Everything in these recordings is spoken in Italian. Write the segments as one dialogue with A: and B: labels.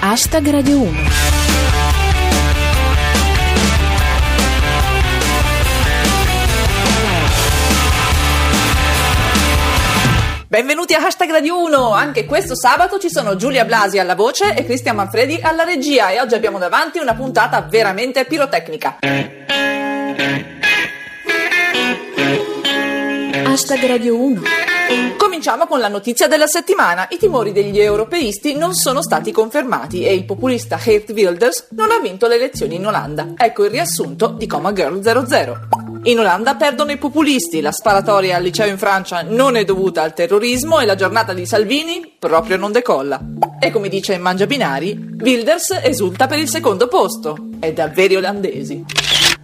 A: Hashtag Radio 1.
B: Benvenuti a Hashtag Radio 1! Anche questo sabato ci sono Giulia Blasi alla voce e Cristian Manfredi alla regia e oggi abbiamo davanti una puntata veramente pirotecnica.
A: Hashtag Radio 1.
B: Cominciamo con la notizia della settimana. I timori degli europeisti non sono stati confermati e il populista Geert Wilders non ha vinto le elezioni in Olanda. Ecco il riassunto di Coma Girl 00. In Olanda perdono i populisti, la sparatoria al liceo in Francia non è dovuta al terrorismo e la giornata di Salvini proprio non decolla. E come dice Mangia Binari, Wilders esulta per il secondo posto. È da veri olandesi.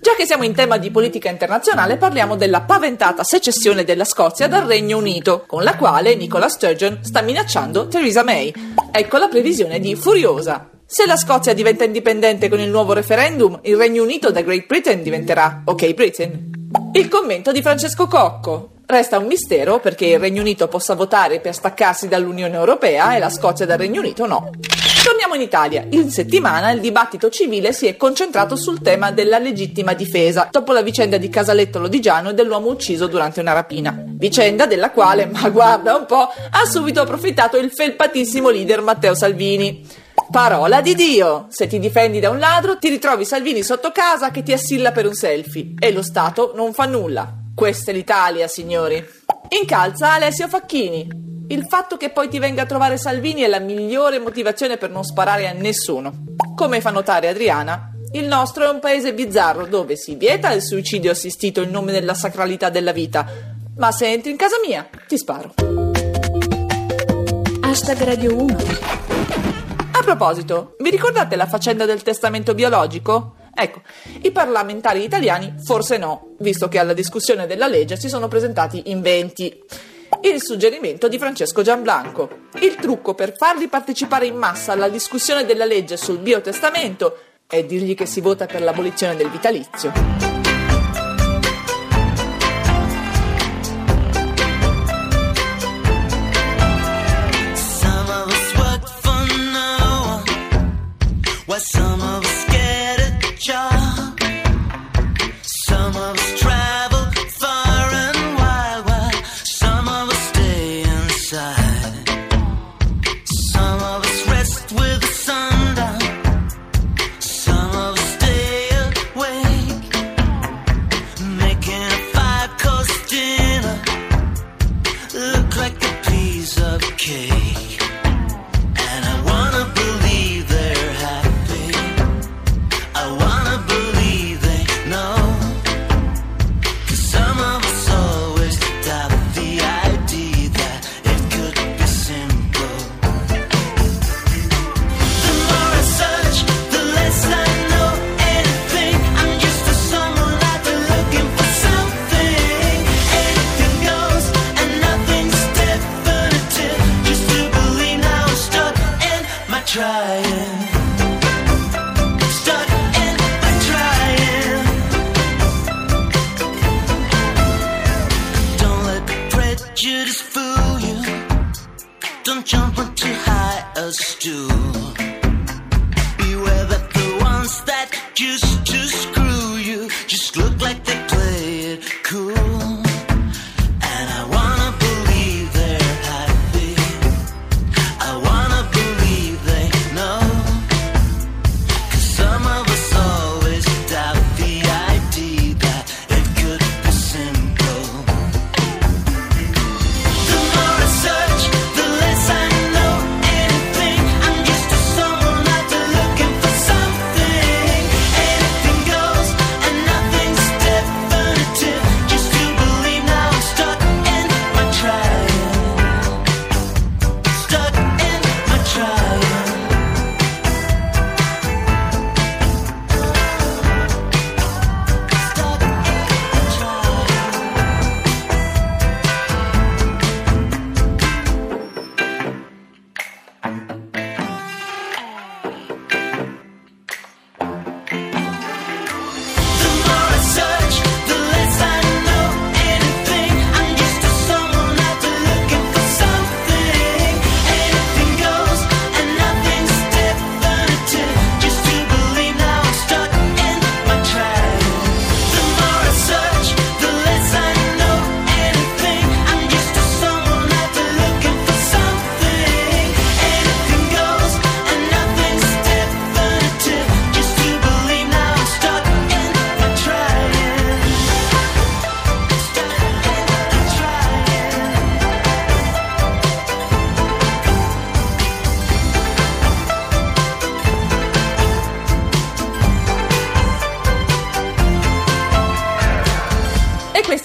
B: Già che siamo in tema di politica internazionale, parliamo della paventata secessione della Scozia dal Regno Unito, con la quale Nicola Sturgeon sta minacciando Theresa May. Ecco la previsione di Furiosa. Se la Scozia diventa indipendente con il nuovo referendum, il Regno Unito da Great Britain diventerà OK Britain. Il commento di Francesco Cocco. Resta un mistero perché il Regno Unito possa votare per staccarsi dall'Unione Europea e la Scozia dal Regno Unito no. Torniamo in Italia. In settimana il dibattito civile si è concentrato sul tema della legittima difesa, dopo la vicenda di Casaletto Lodigiano e dell'uomo ucciso durante una rapina. Vicenda della quale, ma guarda un po', ha subito approfittato il felpatissimo leader Matteo Salvini. Parola di Dio! Se ti difendi da un ladro, ti ritrovi Salvini sotto casa che ti assilla per un selfie e lo Stato non fa nulla. Questa è l'Italia, signori. Incalza Alessio Facchini. Il fatto che poi ti venga a trovare Salvini è la migliore motivazione per non sparare a nessuno. Come fa notare Adriana, il nostro è un paese bizzarro dove si vieta il suicidio assistito in nome della sacralità della vita, ma se entri in casa mia, ti sparo.
A: Hashtag Radio 1.
B: A proposito, vi ricordate la faccenda del testamento biologico? Ecco, i parlamentari italiani forse no, visto che alla discussione della legge si sono presentati in 20. Il suggerimento di Francesco Gianblanco. Il trucco per farli partecipare in massa alla discussione della legge sul biotestamento è dirgli che si vota per l'abolizione del vitalizio.
C: just, just.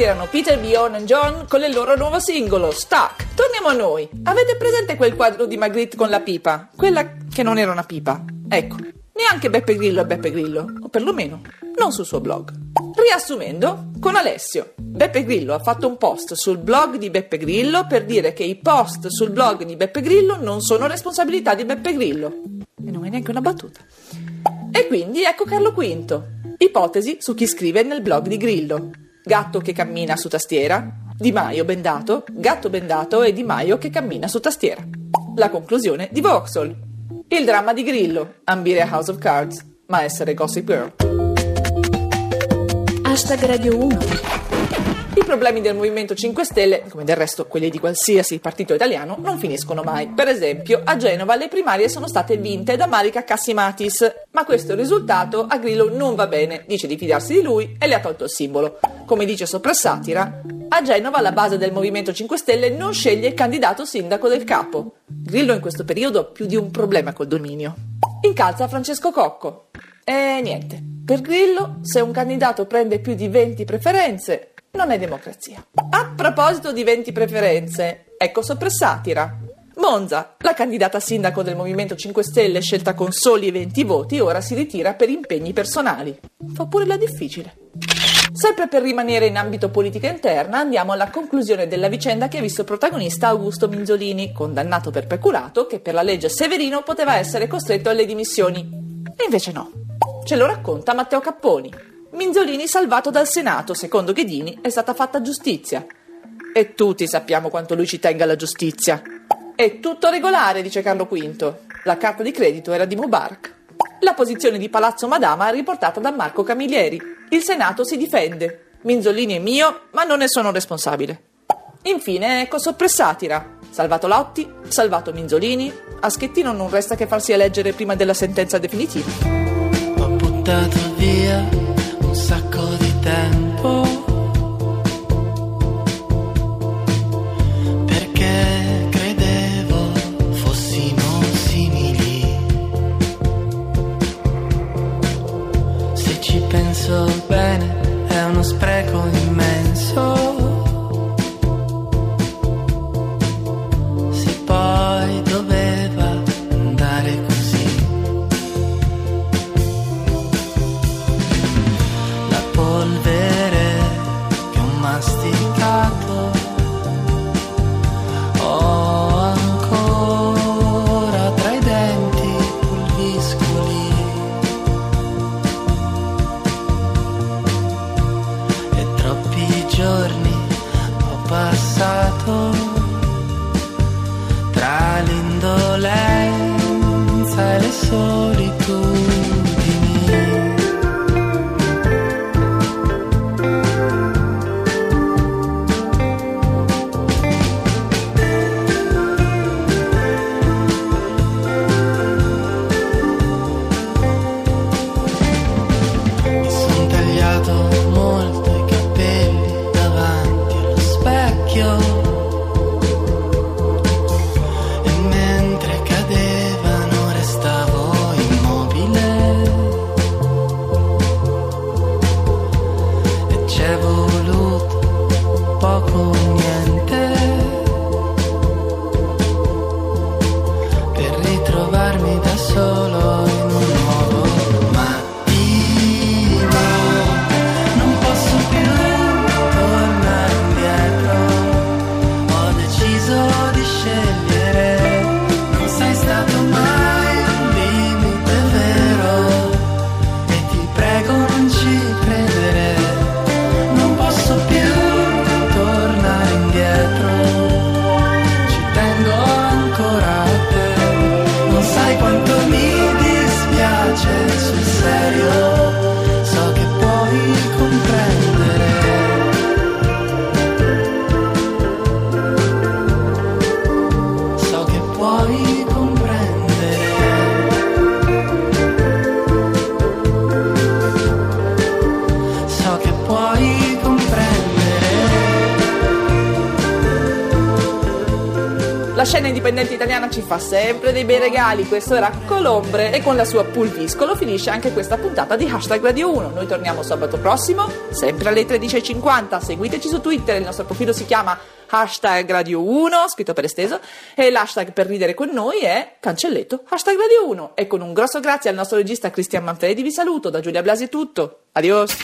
B: Questi erano Peter, Bjorn e John con il loro nuovo singolo, Stuck. Torniamo a noi. Avete presente quel quadro di Magritte con la pipa? Quella che non era una pipa. Ecco, neanche Beppe Grillo è Beppe Grillo, o perlomeno non sul suo blog. Riassumendo, con Alessio, Beppe Grillo ha fatto un post sul blog di Beppe Grillo per dire che i post sul blog di Beppe Grillo non sono responsabilità di Beppe Grillo. E non è neanche una battuta. E quindi ecco Carlo V. Ipotesi su chi scrive nel blog di Grillo. Gatto che cammina su tastiera, Di Maio bendato, gatto bendato e Di Maio che cammina su tastiera. La conclusione di Vauxhall. Il dramma di Grillo, ambire a House of Cards, ma essere Gossip Girl.
A: Hashtag Radio 1.
B: I problemi del Movimento 5 Stelle, come del resto quelli di qualsiasi partito italiano, non finiscono mai. Per esempio, a Genova le primarie sono state vinte da Marica Cassimatis, ma questo risultato a Grillo non va bene, dice di fidarsi di lui e le ha tolto il simbolo. Come dice sopra Satira, a Genova la base del Movimento 5 Stelle non sceglie il candidato sindaco del capo. Grillo in questo periodo ha più di un problema col dominio. Incalza Francesco Cocco. E niente, per Grillo, se un candidato prende più di 20 preferenze, non è democrazia. A proposito di 20 preferenze, ecco sopra Satira. Monza, la candidata sindaco del Movimento 5 Stelle scelta con soli 20 voti, ora si ritira per impegni personali. Fa pure la difficile. Sempre per rimanere in ambito politica interna, andiamo alla conclusione della vicenda che ha visto protagonista Augusto Minzolini, condannato per peculato, che per la legge Severino poteva essere costretto alle dimissioni. E invece no. Ce lo racconta Matteo Capponi. Minzolini salvato dal Senato, secondo Ghedini è stata fatta giustizia. E tutti sappiamo quanto lui ci tenga alla giustizia. È tutto regolare, dice Carlo V. La carta di credito era di Mubarak. La posizione di Palazzo Madama è riportata da Marco Camilleri. Il Senato si difende. Minzolini è mio, ma non ne sono responsabile. Infine, ecco soppressatira. Salvato Lotti, salvato Minzolini. A Schettino non resta che farsi eleggere prima della sentenza definitiva.
D: Ho buttato via un sacco di tempo passato tra l'indolenza e le solitudini.
B: Scena indipendente italiana ci fa sempre dei bei regali, questo era Colombre e con la sua pulviscolo finisce anche questa puntata di Hashtag Radio 1. Noi torniamo sabato prossimo, sempre alle 13.50, seguiteci su Twitter, il nostro profilo si chiama hashtag Radio 1, scritto per esteso, e l'hashtag per ridere con noi è cancelletto hashtag Radio 1. E con un grosso grazie al nostro regista Cristian Manfredi vi saluto, da Giulia Blasi è tutto, adios!